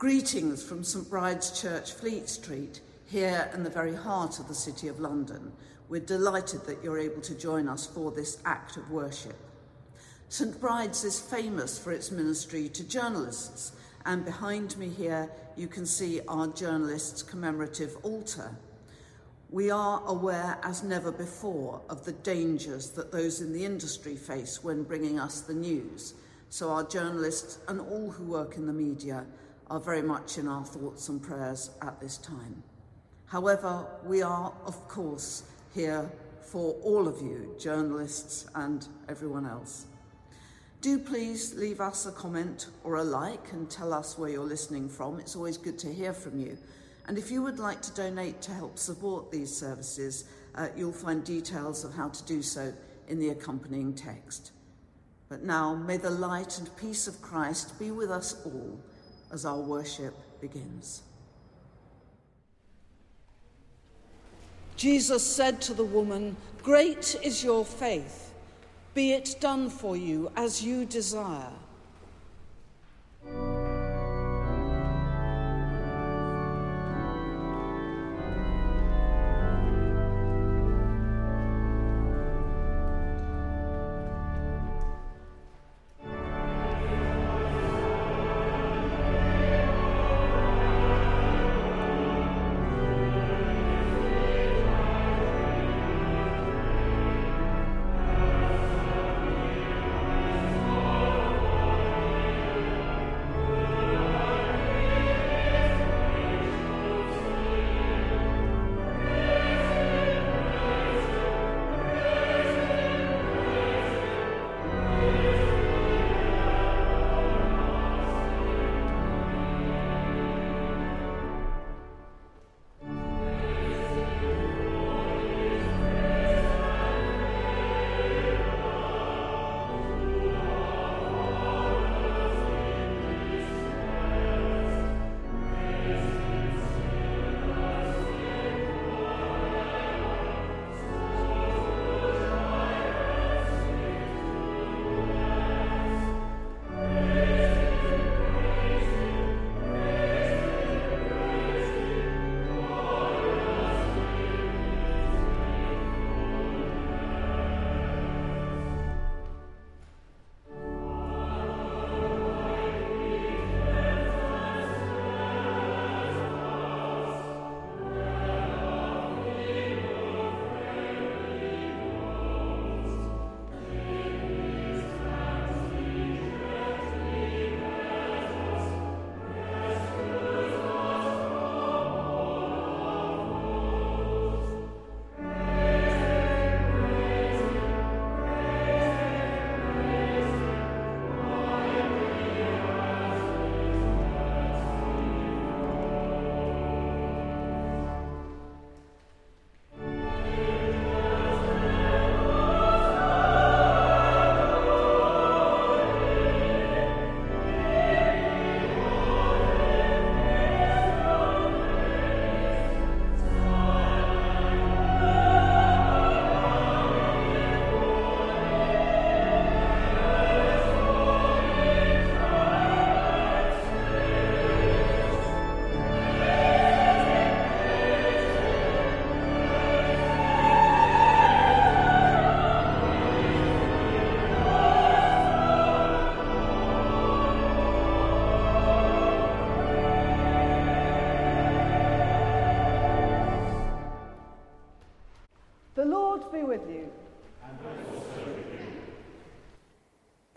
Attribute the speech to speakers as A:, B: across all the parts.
A: Greetings from St Bride's Church, Fleet Street, here in the very heart of the City of London. We're delighted that you're able to join us for this act of worship. St Bride's is famous for its ministry to journalists, and behind me here you can see our journalists' commemorative altar. We are aware as never before of the dangers that those in the industry face when bringing us the news. So our journalists and all who work in the media are very much in our thoughts and prayers at this time. However, we are, of course, here for all of you, journalists and everyone else. Do please leave us a comment or a like and tell us where you're listening from. It's always good to hear from you. And if you would like to donate to help support these services, uh, you'll find details of how to do so in the accompanying text. But now, may the light and peace of Christ be with us all as our worship begins. Jesus said to the woman, Great is your faith. Be it done for you as you desire.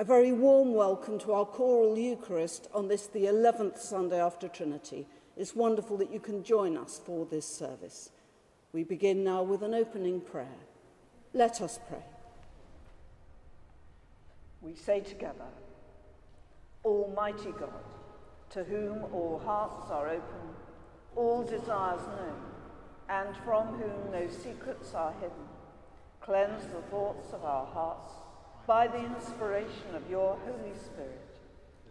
A: A very warm welcome to our choral Eucharist on this, the 11th Sunday after Trinity. It's wonderful that you can join us for this service. We begin now with an opening prayer. Let us pray. We say together, Almighty God, to whom all hearts are open, all desires known, and from whom no secrets are hidden, cleanse the thoughts of our hearts by the inspiration of your Holy Spirit,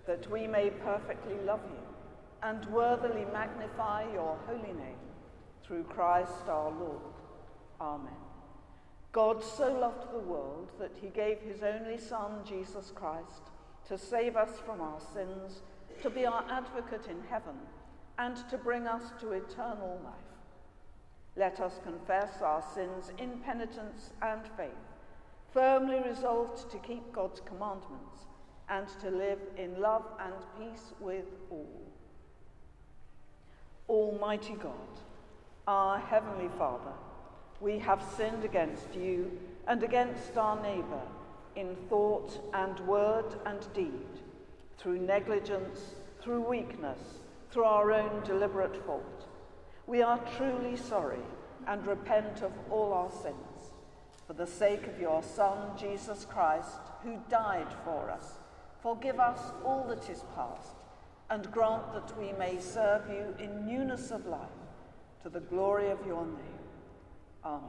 A: that we may perfectly love you and worthily magnify your holy name through Christ our Lord. Amen. God so loved the world that he gave his only Son, Jesus Christ, to save us from our sins to be our advocate in heaven, and to bring us to eternal life. Let us confess our sins in penitence and faith, firmly resolved to keep God's commandments and to live in love and peace with all. Almighty God, our Heavenly Father, we have sinned against you and against our neighbour in thought and word and deed, through negligence, through weakness, through our own deliberate fault. We are truly sorry and repent of all our sins. For the sake of your Son, Jesus Christ, who died for us, forgive us all that is past, and grant that we may serve you in newness of life, to the glory of your name. Amen.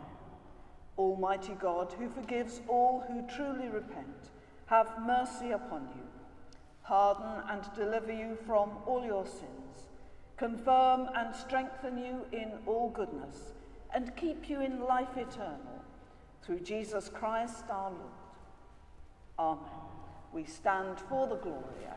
A: Almighty God, who forgives all who truly repent, have mercy upon you, pardon and deliver you from all your sins, confirm and strengthen you in all goodness, and keep you in life eternal, through Jesus Christ our Lord. Amen. We stand for the Gloria.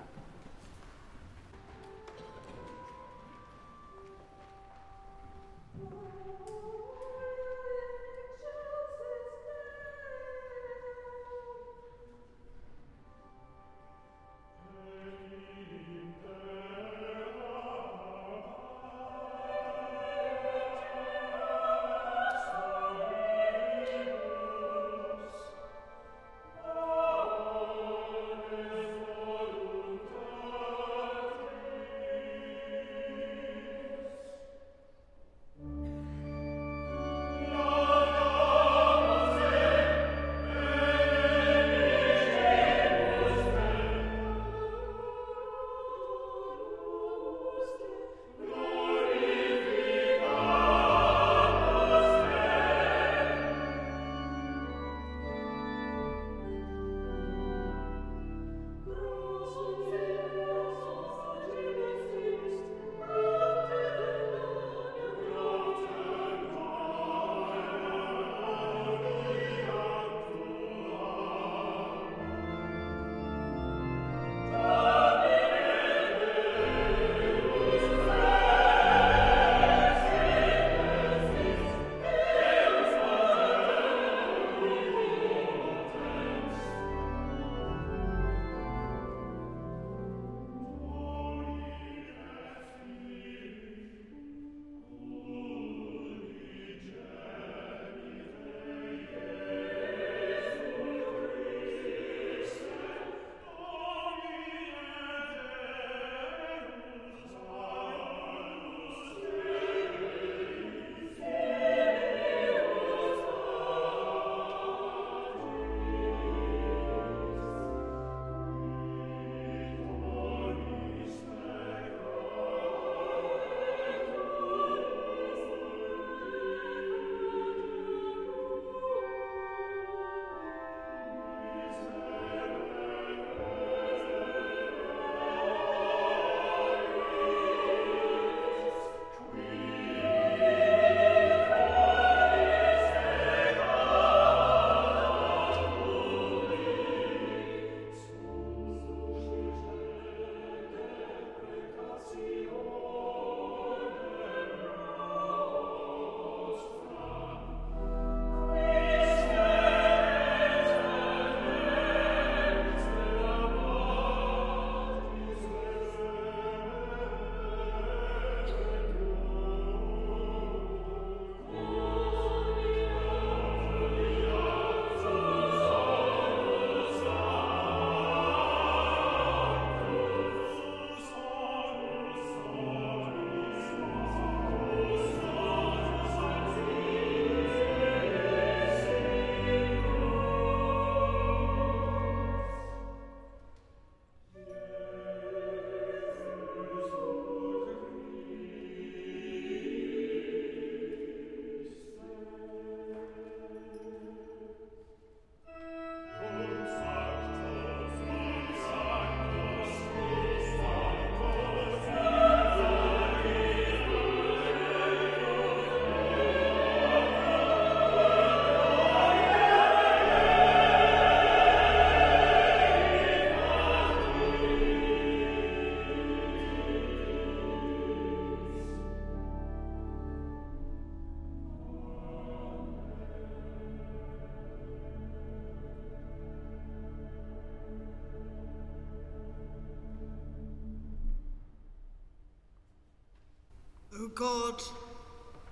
A: God,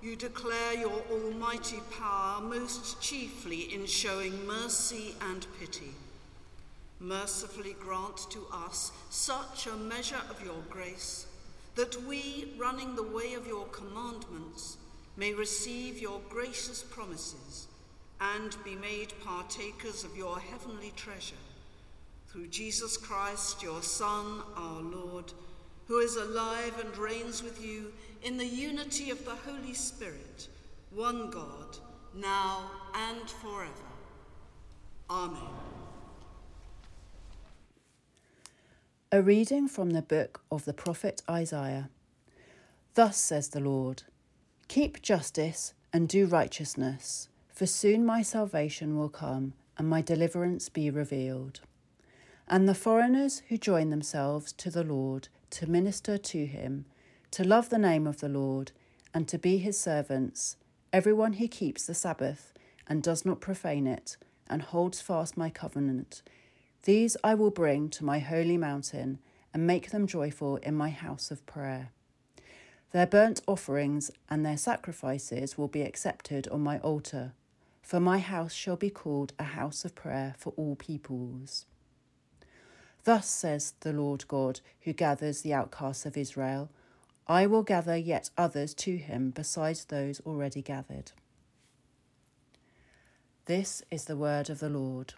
A: you declare your almighty power most chiefly in showing mercy and pity. Mercifully grant to us such a measure of your grace that we, running the way of your commandments, may receive your gracious promises and be made partakers of your heavenly treasure. Through Jesus Christ, your Son, our Lord, who is alive and reigns with you in the unity of the Holy Spirit, one God, now and forever. Amen.
B: A reading from the book of the prophet Isaiah. Thus says the Lord Keep justice and do righteousness, for soon my salvation will come and my deliverance be revealed. And the foreigners who join themselves to the Lord to minister to him, to love the name of the Lord, and to be his servants, everyone who keeps the Sabbath and does not profane it, and holds fast my covenant, these I will bring to my holy mountain and make them joyful in my house of prayer. Their burnt offerings and their sacrifices will be accepted on my altar, for my house shall be called a house of prayer for all peoples. Thus says the Lord God, who gathers the outcasts of Israel I will gather yet others to him besides those already gathered. This is the word of the Lord.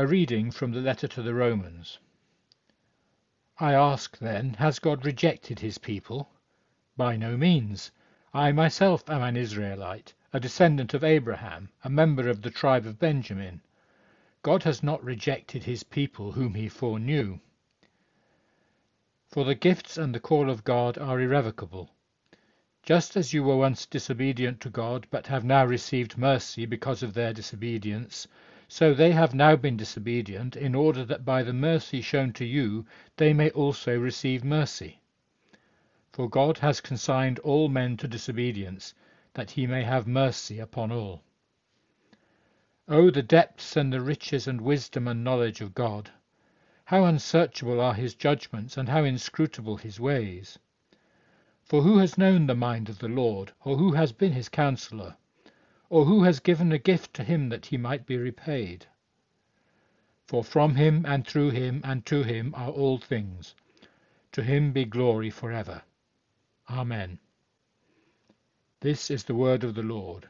C: A reading from the letter to the Romans. I ask then, has God rejected his people? By no means. I myself am an Israelite, a descendant of Abraham, a member of the tribe of Benjamin. God has not rejected his people whom he foreknew. For the gifts and the call of God are irrevocable. Just as you were once disobedient to God, but have now received mercy because of their disobedience, so they have now been disobedient, in order that by the mercy shown to you they may also receive mercy. For God has consigned all men to disobedience, that he may have mercy upon all. Oh, the depths and the riches and wisdom and knowledge of God! How unsearchable are his judgments, and how inscrutable his ways! For who has known the mind of the Lord, or who has been his counsellor? Or who has given a gift to him that he might be repaid? For from him, and through him, and to him are all things. To him be glory for ever. Amen. This is the word of the Lord.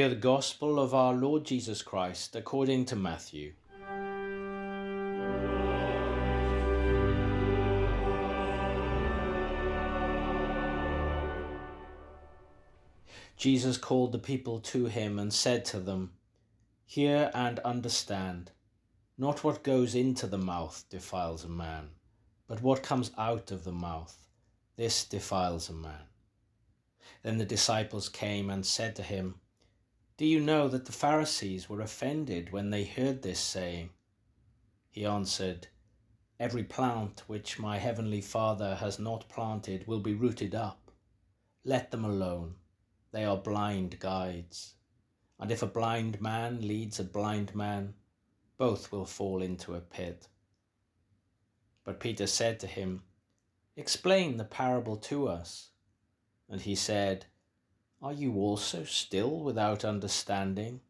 D: Hear the gospel of our Lord Jesus Christ according to Matthew. Jesus called the people to him and said to them, Hear and understand. Not what goes into the mouth defiles a man, but what comes out of the mouth, this defiles a man. Then the disciples came and said to him, Do you know that the Pharisees were offended when they heard this saying? He answered, Every plant which my heavenly Father has not planted will be rooted up. Let them alone. They are blind guides. And if a blind man leads a blind man, both will fall into a pit. But Peter said to him, Explain the parable to us. And he said, Are you also still without understanding?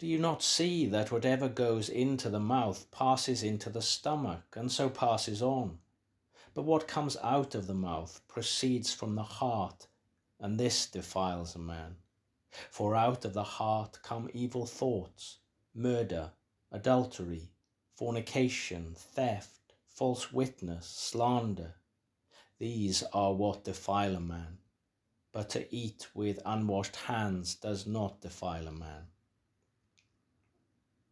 D: Do you not see that whatever goes into the mouth passes into the stomach and so passes on? But what comes out of the mouth proceeds from the heart, and this defiles a man. For out of the heart come evil thoughts, murder, adultery, fornication, theft, false witness, slander. These are what defile a man but to eat with unwashed hands does not defile a man.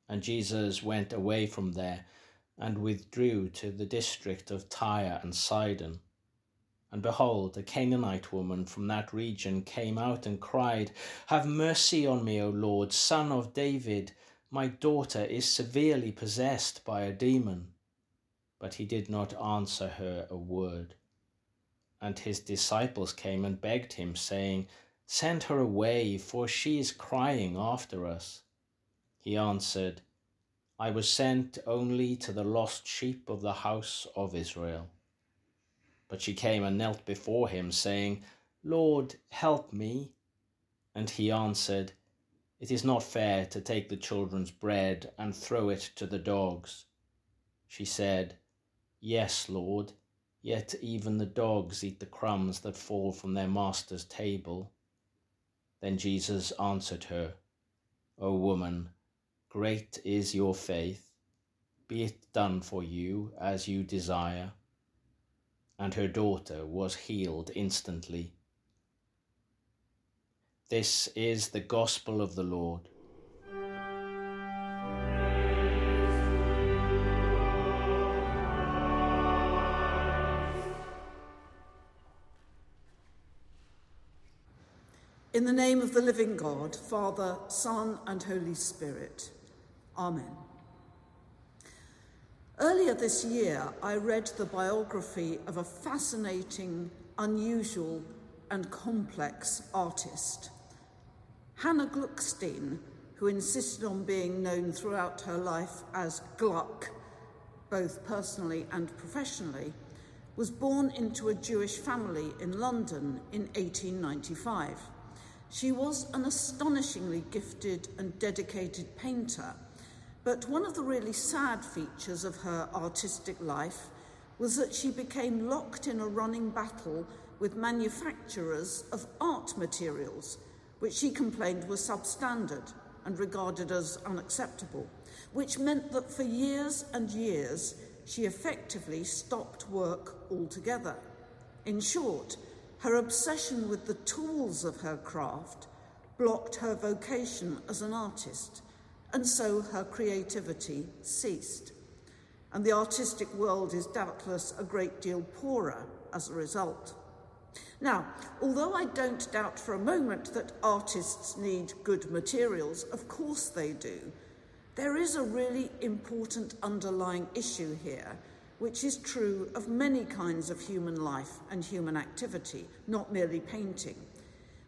D: And Jesus went away from there and withdrew to the district of Tyre and Sidon. And behold, a Canaanite woman from that region came out and cried, Have mercy on me, O Lord, son of David. My daughter is severely possessed by a demon. But he did not answer her a word. And his disciples came and begged him, saying, Send her away, for she is crying after us. He answered, I was sent only to the lost sheep of the house of Israel. But she came and knelt before him, saying, Lord, help me. And he answered, It is not fair to take the children's bread and throw it to the dogs. She said, Yes, Lord. Yet even the dogs eat the crumbs that fall from their master's table. Then Jesus answered her, O woman, great is your faith. Be it done for you as you desire. And her daughter was healed instantly. This is the gospel of the Lord.
A: In the name of the living God, Father, Son, and Holy Spirit. Amen. Earlier this year, I read the biography of a fascinating, unusual, and complex artist. Hannah Gluckstein, who insisted on being known throughout her life as Gluck, both personally and professionally, was born into a Jewish family in London in 1895. She was an astonishingly gifted and dedicated painter, but one of the really sad features of her artistic life was that she became locked in a running battle with manufacturers of art materials, which she complained were substandard and regarded as unacceptable, which meant that for years and years she effectively stopped work altogether. In short, her obsession with the tools of her craft blocked her vocation as an artist, and so her creativity ceased. And the artistic world is doubtless a great deal poorer as a result. Now, although I don't doubt for a moment that artists need good materials, of course they do, there is a really important underlying issue here which is true of many kinds of human life and human activity, not merely painting,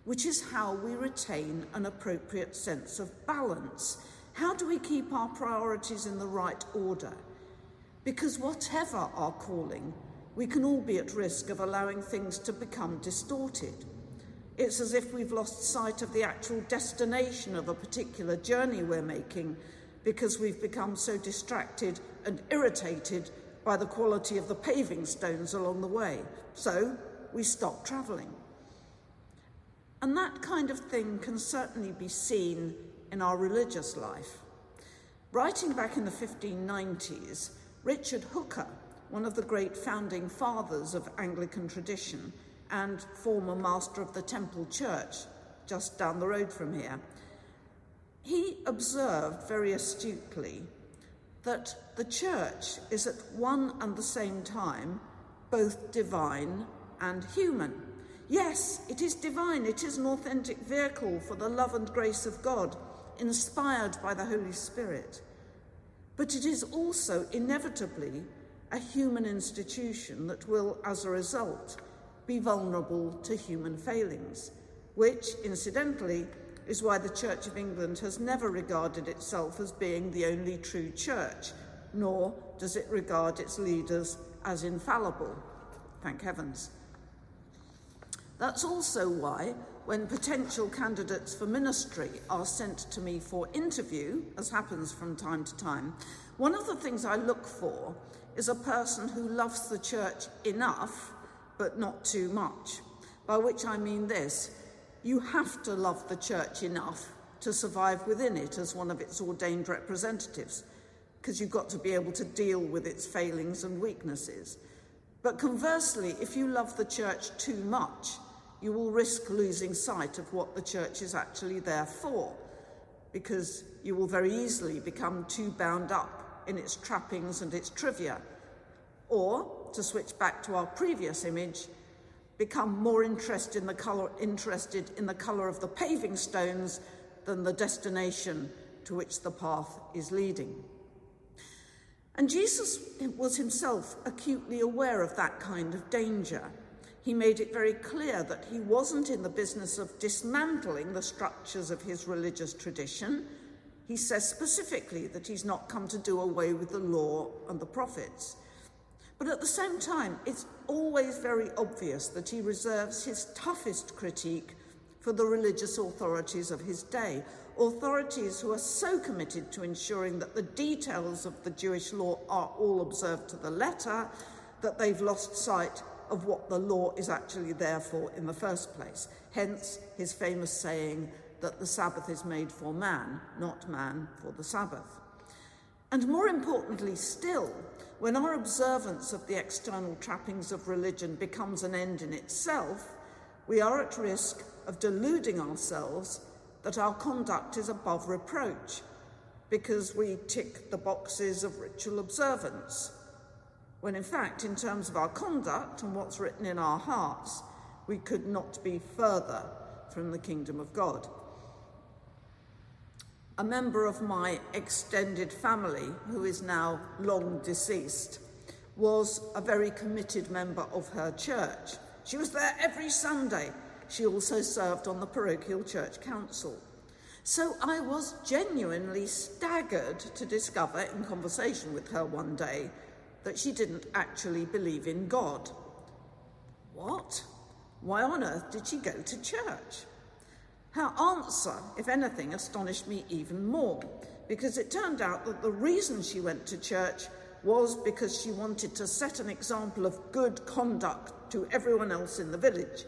A: which is how we retain an appropriate sense of balance. How do we keep our priorities in the right order? Because whatever our calling, we can all be at risk of allowing things to become distorted. It's as if we've lost sight of the actual destination of a particular journey we're making because we've become so distracted and irritated by the quality of the paving stones along the way. So we stopped travelling. And that kind of thing can certainly be seen in our religious life. Writing back in the 1590s, Richard Hooker, one of the great founding fathers of Anglican tradition and former master of the Temple Church, just down the road from here, he observed very astutely that the church is at one and the same time both divine and human. Yes, it is divine, it is an authentic vehicle for the love and grace of God, inspired by the Holy Spirit. But it is also inevitably a human institution that will, as a result, be vulnerable to human failings, which, incidentally, is why the Church of England has never regarded itself as being the only true church, nor does it regard its leaders as infallible. Thank heavens. That's also why, when potential candidates for ministry are sent to me for interview, as happens from time to time, one of the things I look for is a person who loves the church enough, but not too much. By which I mean this you have to love the church enough to survive within it as one of its ordained representatives, because you've got to be able to deal with its failings and weaknesses. But conversely, if you love the church too much, you will risk losing sight of what the church is actually there for, because you will very easily become too bound up in its trappings and its trivia. Or, to switch back to our previous image, become more interested in the color, interested in the color of the paving stones than the destination to which the path is leading. And Jesus was himself acutely aware of that kind of danger. He made it very clear that he wasn't in the business of dismantling the structures of his religious tradition. He says specifically that he's not come to do away with the law and the prophets. But at the same time, it's always very obvious that he reserves his toughest critique for the religious authorities of his day, authorities who are so committed to ensuring that the details of the Jewish law are all observed to the letter that they've lost sight of what the law is actually there for in the first place. Hence his famous saying that the Sabbath is made for man, not man for the Sabbath. And more importantly still, when our observance of the external trappings of religion becomes an end in itself, we are at risk of deluding ourselves that our conduct is above reproach because we tick the boxes of ritual observance, when in fact, in terms of our conduct and what's written in our hearts, we could not be further from the kingdom of God. A member of my extended family, who is now long deceased, was a very committed member of her church. She was there every Sunday she also served on the parochial church council. So I was genuinely staggered to discover in conversation with her one day that she didn't actually believe in God. What? Why on earth did she go to church? Her answer, if anything, astonished me even more because it turned out that the reason she went to church was because she wanted to set an example of good conduct to everyone else in the village.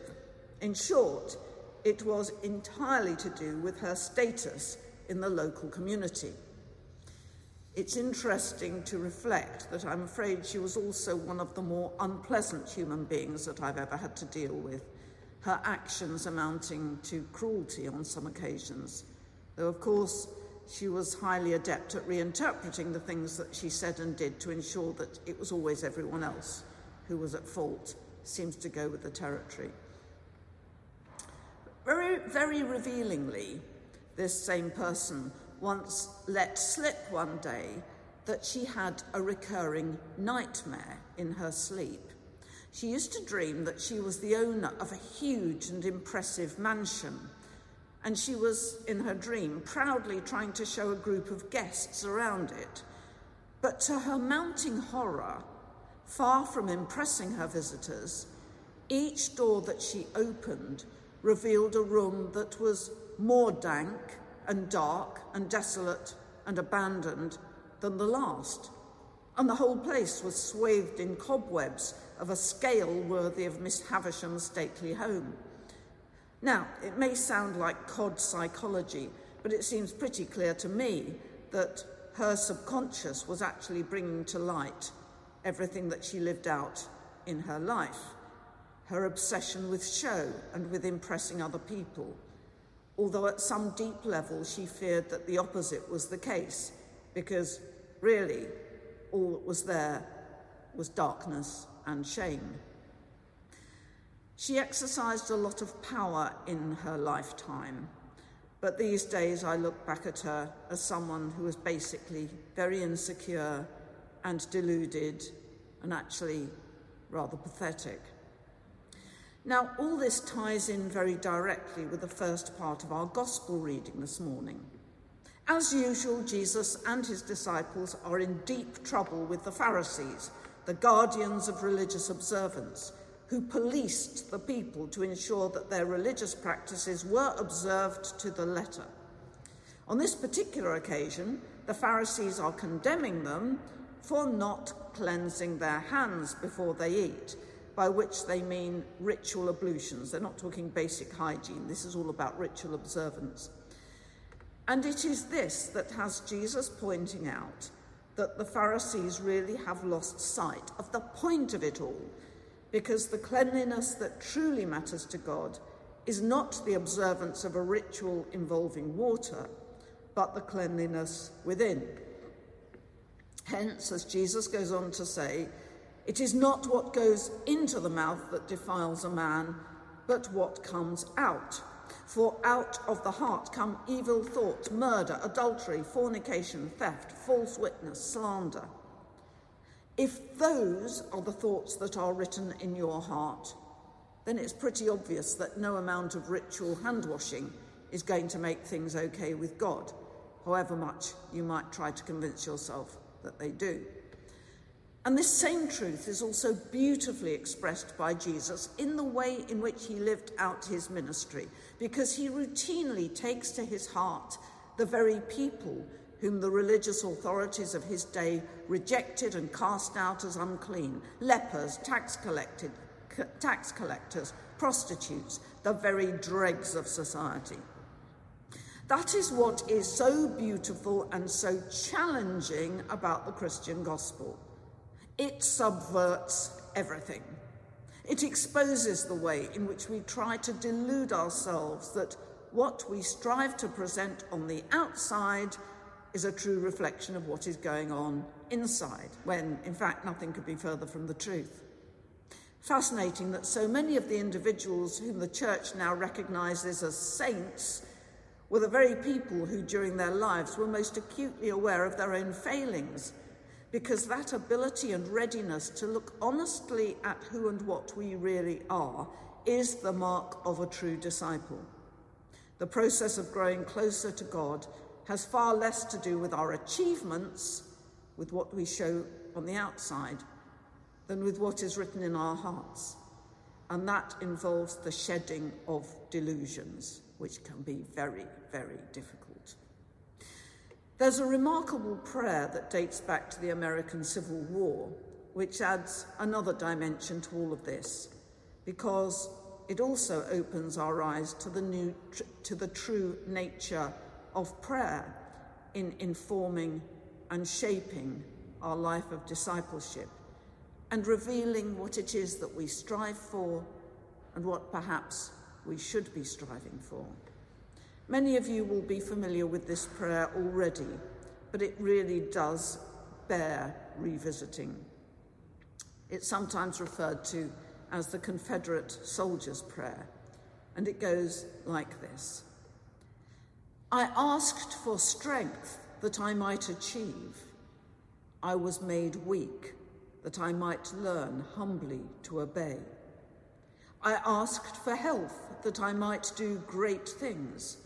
A: In short, it was entirely to do with her status in the local community. It's interesting to reflect that I'm afraid she was also one of the more unpleasant human beings that I've ever had to deal with, her actions amounting to cruelty on some occasions, though, of course, she was highly adept at reinterpreting the things that she said and did to ensure that it was always everyone else who was at fault, seems to go with the territory. Very, very revealingly, this same person once let slip one day that she had a recurring nightmare in her sleep. She used to dream that she was the owner of a huge and impressive mansion, and she was, in her dream, proudly trying to show a group of guests around it. But to her mounting horror, far from impressing her visitors, each door that she opened revealed a room that was more dank and dark and desolate and abandoned than the last. And the whole place was swathed in cobwebs of a scale worthy of Miss Havisham's stately home. Now, it may sound like cod psychology, but it seems pretty clear to me that her subconscious was actually bringing to light everything that she lived out in her life. Her obsession with show and with impressing other people, although at some deep level she feared that the opposite was the case, because really all that was there was darkness and shame. She exercised a lot of power in her lifetime, but these days I look back at her as someone who was basically very insecure and deluded and actually rather pathetic. Now, all this ties in very directly with the first part of our gospel reading this morning. As usual, Jesus and his disciples are in deep trouble with the Pharisees, the guardians of religious observance, who policed the people to ensure that their religious practices were observed to the letter. On this particular occasion, the Pharisees are condemning them for not cleansing their hands before they eat, by which they mean ritual ablutions. They're not talking basic hygiene, this is all about ritual observance. And it is this that has Jesus pointing out that the Pharisees really have lost sight of the point of it all because the cleanliness that truly matters to God is not the observance of a ritual involving water, but the cleanliness within. Hence, as Jesus goes on to say, it is not what goes into the mouth that defiles a man, but what comes out. For out of the heart come evil thoughts, murder, adultery, fornication, theft, false witness, slander. If those are the thoughts that are written in your heart, then it's pretty obvious that no amount of ritual hand washing is going to make things okay with God, however much you might try to convince yourself that they do. And this same truth is also beautifully expressed by Jesus in the way in which he lived out his ministry, because he routinely takes to his heart the very people whom the religious authorities of his day rejected and cast out as unclean lepers, tax, collected, tax collectors, prostitutes, the very dregs of society. That is what is so beautiful and so challenging about the Christian gospel. It subverts everything. It exposes the way in which we try to delude ourselves that what we strive to present on the outside is a true reflection of what is going on inside, when in fact nothing could be further from the truth. Fascinating that so many of the individuals whom the church now recognises as saints were the very people who during their lives were most acutely aware of their own failings, because that ability and readiness to look honestly at who and what we really are is the mark of a true disciple. The process of growing closer to God has far less to do with our achievements, with what we show on the outside, than with what is written in our hearts. And that involves the shedding of delusions, which can be very, very difficult. There's a remarkable prayer that dates back to the American Civil War, which adds another dimension to all of this, because it also opens our eyes to the, new, to the true nature of prayer in informing and shaping our life of discipleship and revealing what it is that we strive for and what perhaps we should be striving for. Many of you will be familiar with this prayer already, but it really does bear revisiting. It's sometimes referred to as the Confederate Soldier's Prayer, and it goes like this I asked for strength that I might achieve. I was made weak that I might learn humbly to obey. I asked for health that I might do great things.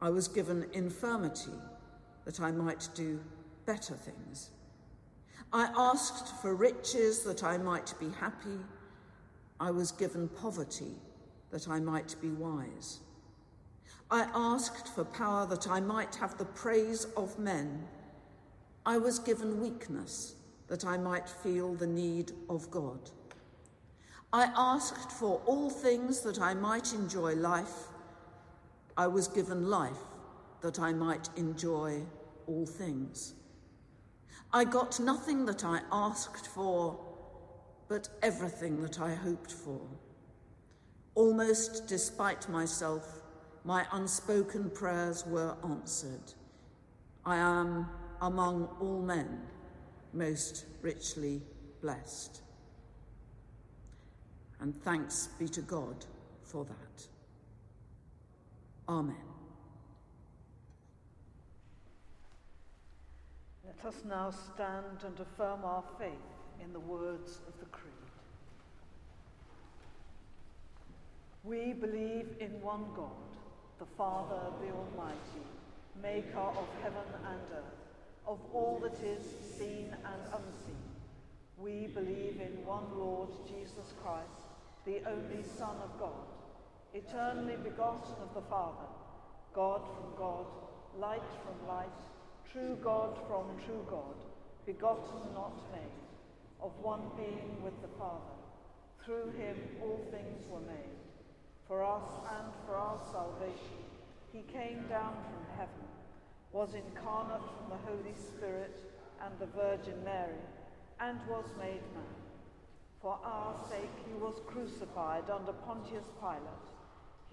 A: I was given infirmity that I might do better things. I asked for riches that I might be happy. I was given poverty that I might be wise. I asked for power that I might have the praise of men. I was given weakness that I might feel the need of God.
E: I asked for all things that I might enjoy life. I was given life that I might enjoy all things. I got nothing that I asked for, but everything that I hoped for. Almost despite myself, my unspoken prayers were answered. I am among all men most richly blessed. And thanks be to God for that. Amen.
A: Let us now stand and affirm our faith in the words of the Creed. We believe in one God, the Father, the Almighty, maker of heaven and earth, of all that is seen and unseen. We believe in one Lord Jesus Christ, the only Son of God, eternally begotten of the Father, God from God, light from light, true God from true God, begotten, not made, of one being with the Father. Through him all things were made. For us and for our salvation, he came down from heaven, was incarnate from the Holy Spirit and the Virgin Mary, and was made man. For our sake he was crucified under Pontius Pilate.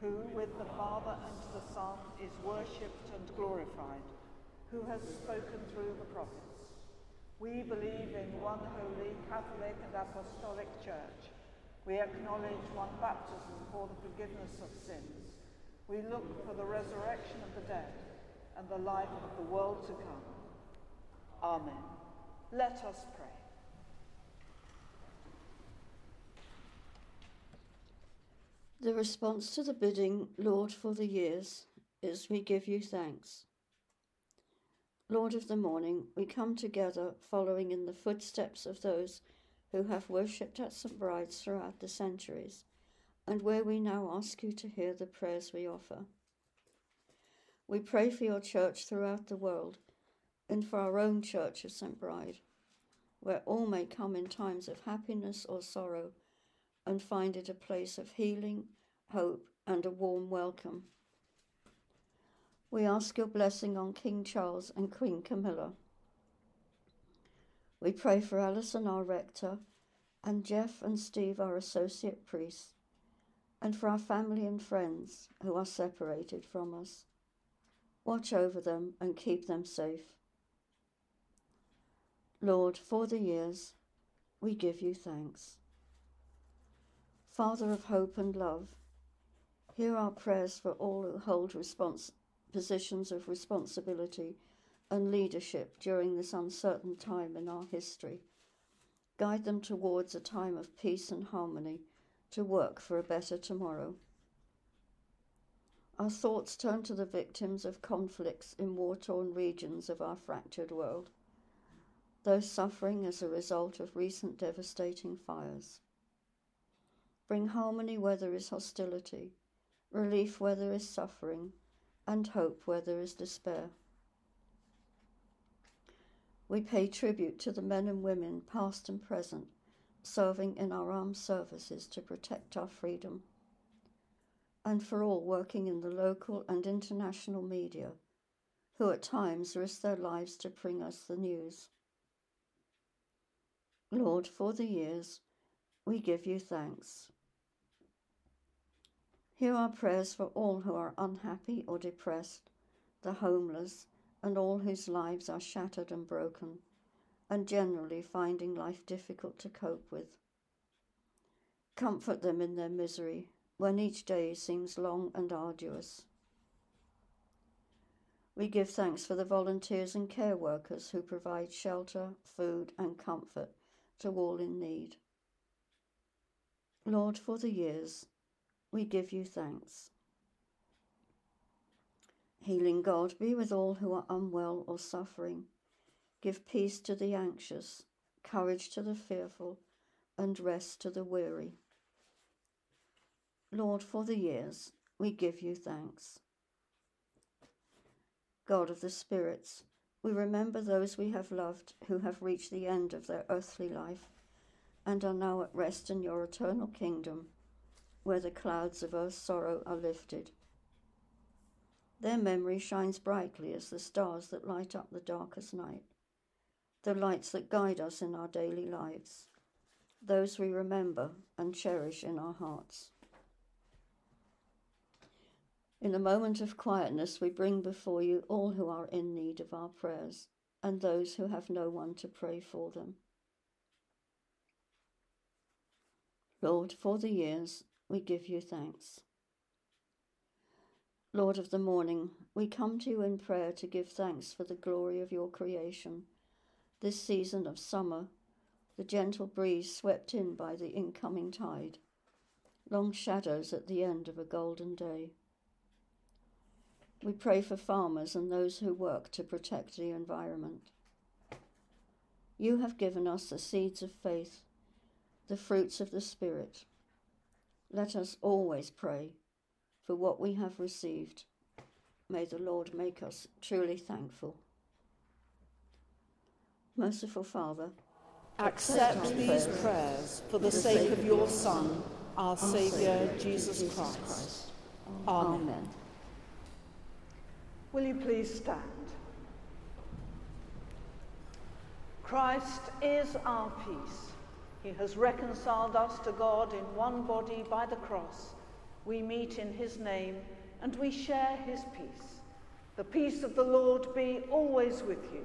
A: who with the Father and the Son is worshipped and glorified, who has spoken through the prophets. We believe in one holy, Catholic and Apostolic Church. We acknowledge one baptism for the forgiveness of sins. We look for the resurrection of the dead and the life of the world to come. Amen. Let us pray.
F: The response to the bidding, Lord, for the years, is we give you thanks. Lord of the morning, we come together following in the footsteps of those who have worshipped at St. Bride's throughout the centuries, and where we now ask you to hear the prayers we offer. We pray for your church throughout the world and for our own church of St. Bride, where all may come in times of happiness or sorrow and find it a place of healing, hope, and a warm welcome. We ask your blessing on King Charles and Queen Camilla. We pray for Alison, our rector, and Jeff and Steve, our associate priests, and for our family and friends who are separated from us. Watch over them and keep them safe. Lord, for the years, we give you thanks. Father of hope and love, hear our prayers for all who hold respons- positions of responsibility and leadership during this uncertain time in our history. Guide them towards a time of peace and harmony to work for a better tomorrow. Our thoughts turn to the victims of conflicts in war torn regions of our fractured world, those suffering as a result of recent devastating fires. Bring harmony where there is hostility, relief where there is suffering, and hope where there is despair. We pay tribute to the men and women, past and present, serving in our armed services to protect our freedom, and for all working in the local and international media, who at times risk their lives to bring us the news. Lord, for the years, we give you thanks. Hear our prayers for all who are unhappy or depressed, the homeless, and all whose lives are shattered and broken, and generally finding life difficult to cope with. Comfort them in their misery when each day seems long and arduous. We give thanks for the volunteers and care workers who provide shelter, food, and comfort to all in need. Lord, for the years, we give you thanks. Healing God, be with all who are unwell or suffering. Give peace to the anxious, courage to the fearful, and rest to the weary. Lord, for the years, we give you thanks. God of the spirits, we remember those we have loved who have reached the end of their earthly life and are now at rest in your eternal kingdom, where the clouds of earth's sorrow are lifted. Their memory shines brightly as the stars that light up the darkest night, the lights that guide us in our daily lives, those we remember and cherish in our hearts. In a moment of quietness, we bring before you all who are in need of our prayers and those who have no one to pray for them. Lord, for the years, we give you thanks. Lord of the morning, we come to you in prayer to give thanks for the glory of your creation. This season of summer, the gentle breeze swept in by the incoming tide, long shadows at the end of a golden day. We pray for farmers and those who work to protect the environment. You have given us the seeds of faith the fruits of the Spirit. Let us always pray for what we have received. May the Lord make us truly thankful. Merciful Father,
A: accept these prayers for the sake of your Son, our Saviour, Jesus Christ. Amen. Will you please stand? Christ is our peace. He has reconciled us to God in one body by the cross. We meet in his name and we share his peace. The peace of the Lord be always with you.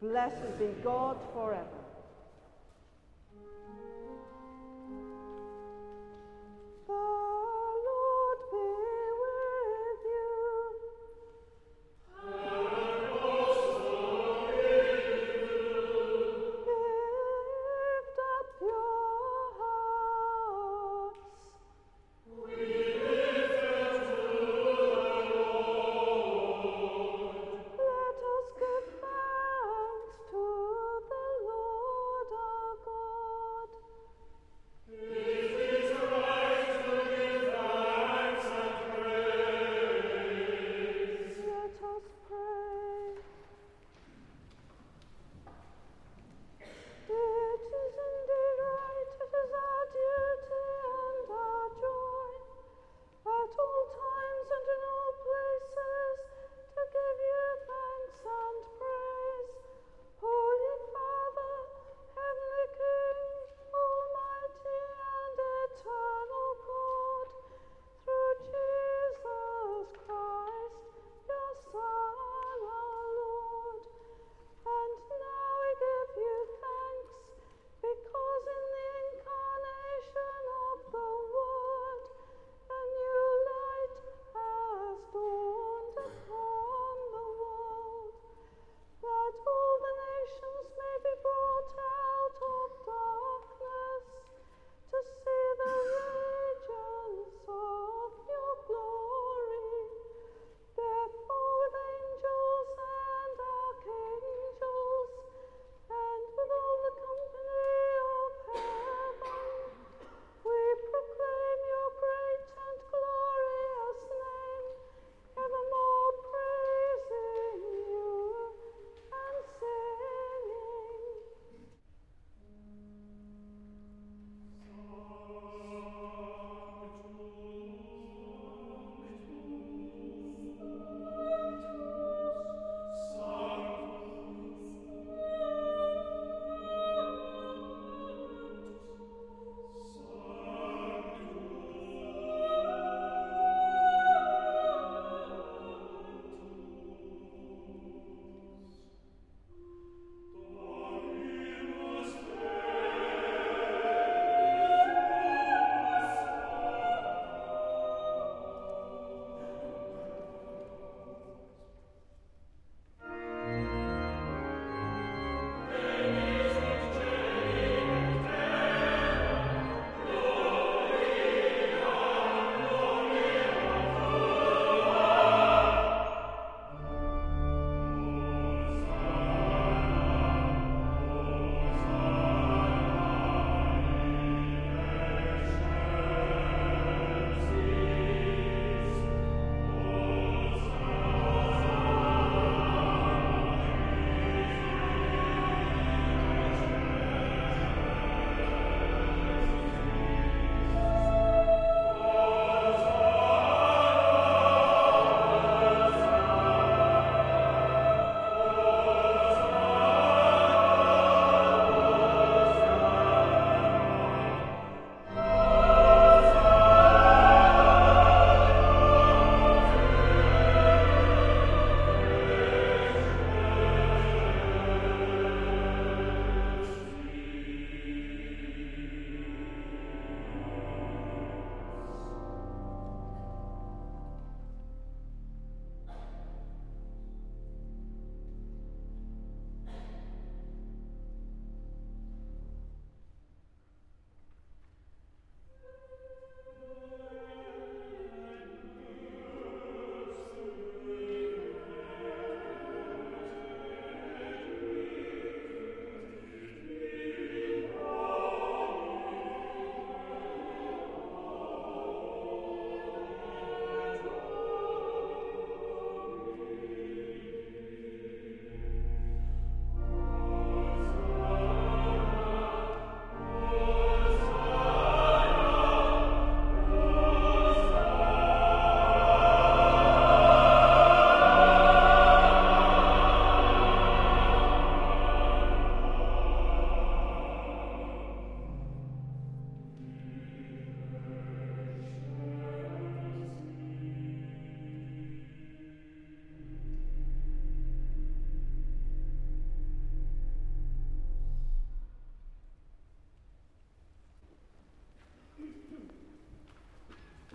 A: Blessed be God forever. Let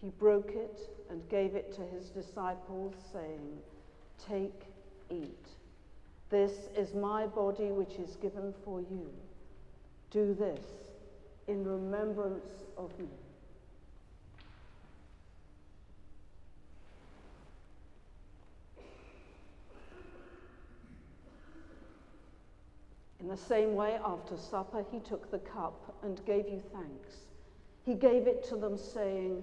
A: He broke it and gave it to his disciples, saying, Take, eat. This is my body which is given for you. Do this in remembrance of me. In the same way, after supper, he took the cup and gave you thanks. He gave it to them, saying,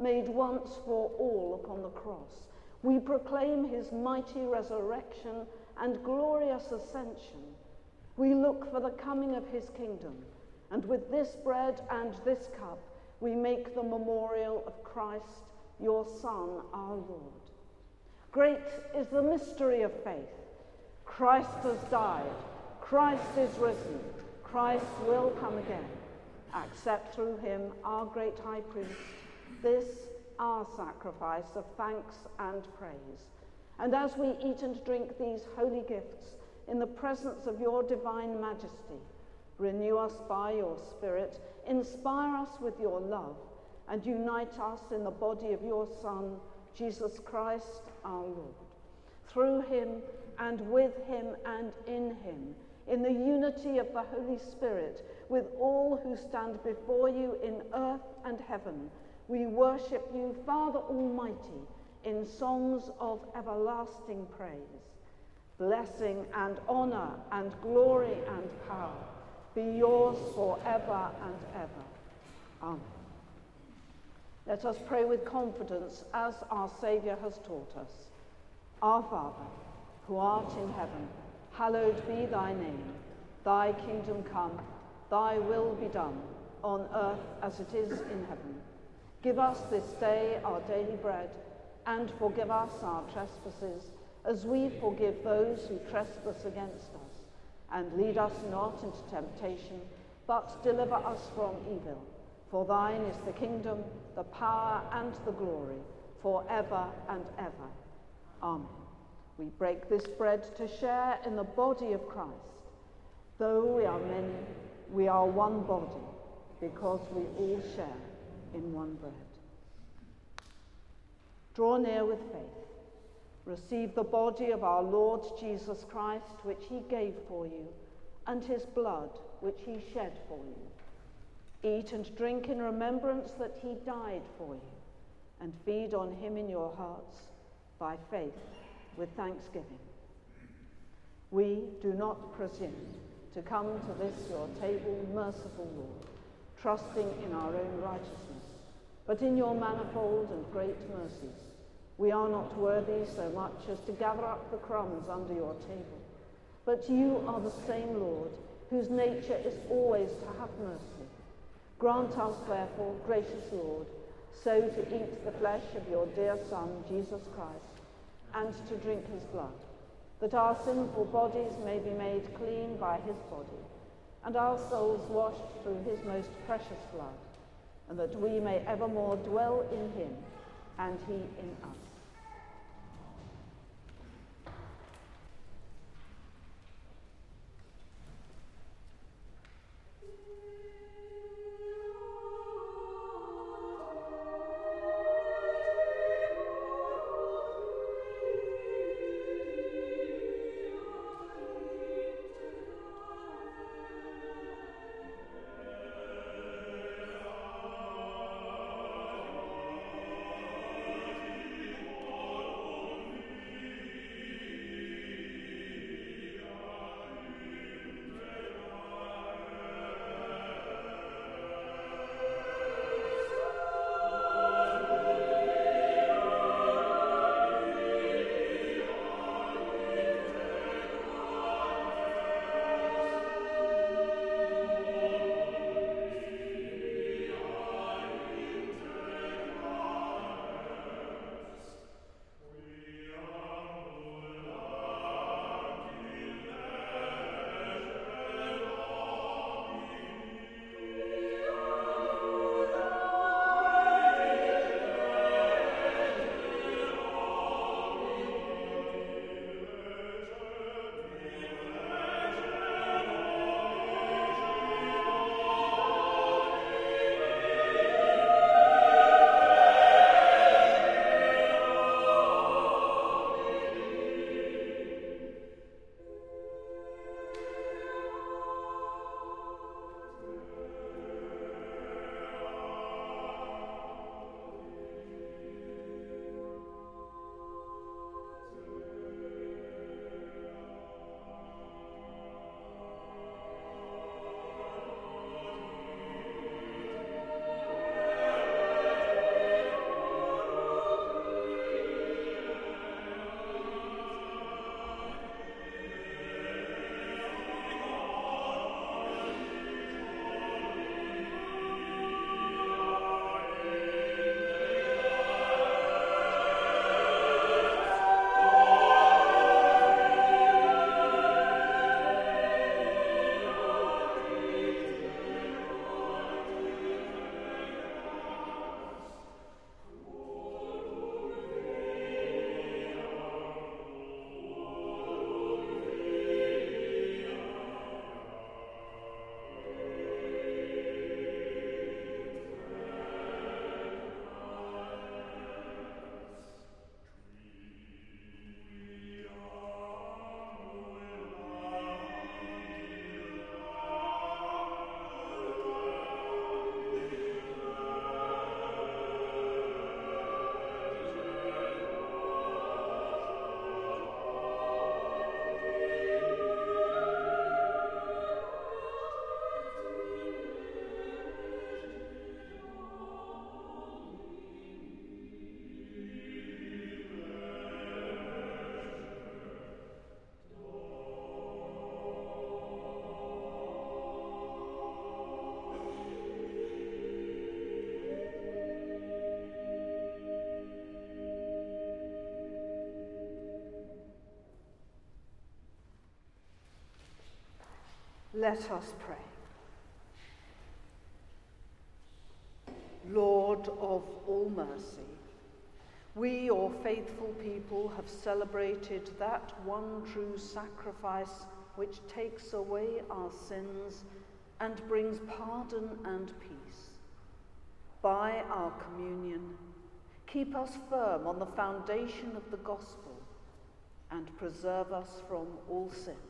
A: made once for all upon the cross. We proclaim his mighty resurrection and glorious ascension. We look for the coming of his kingdom, and with this bread and this cup, we make the memorial of Christ, your Son, our Lord. Great is the mystery of faith. Christ has died. Christ is risen. Christ will come again. Accept through him, our great high priest, this our sacrifice of thanks and praise. And as we eat and drink these holy gifts in the presence of your divine majesty, renew us by your Spirit, inspire us with your love, and unite us in the body of your Son, Jesus Christ our Lord. Through him and with him and in him, in the unity of the Holy Spirit, with all who stand before you in earth and heaven, we worship you, Father Almighty, in songs of everlasting praise. Blessing and honor and glory and power be yours forever and ever. Amen. Let us pray with confidence as our Saviour has taught us. Our Father, who art in heaven, hallowed be thy name. Thy kingdom come, thy will be done, on earth as it is in heaven. Give us this day our daily bread, and forgive us our trespasses, as we forgive those who trespass against us. And lead us not into temptation, but deliver us from evil. For thine is the kingdom, the power, and the glory, for ever and ever. Amen. We break this bread to share in the body of Christ. Though we are many, we are one body, because we all share in one bread. Draw near with faith. Receive the body of our Lord Jesus Christ, which he gave for you, and his blood, which he shed for you. Eat and drink in remembrance that he died for you, and feed on him in your hearts by faith with thanksgiving. We do not presume to come to this your table, merciful Lord, trusting in our own righteousness, but in your manifold and great mercies. We are not worthy so much as to gather up the crumbs under your table, but you are the same Lord, whose nature is always to have mercy. Grant us, therefore, gracious Lord, so to eat the flesh of your dear Son, Jesus Christ, and to drink his blood, that our sinful bodies may be made clean by his body, and our souls washed through his most precious blood, and that we may evermore dwell in him, and he in us. Let us pray. Lord of all mercy, we, your faithful people, have celebrated that one true sacrifice which takes away our sins and brings pardon and peace. By our communion, keep us firm on the foundation of the gospel and preserve us from all sin.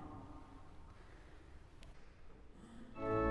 A: The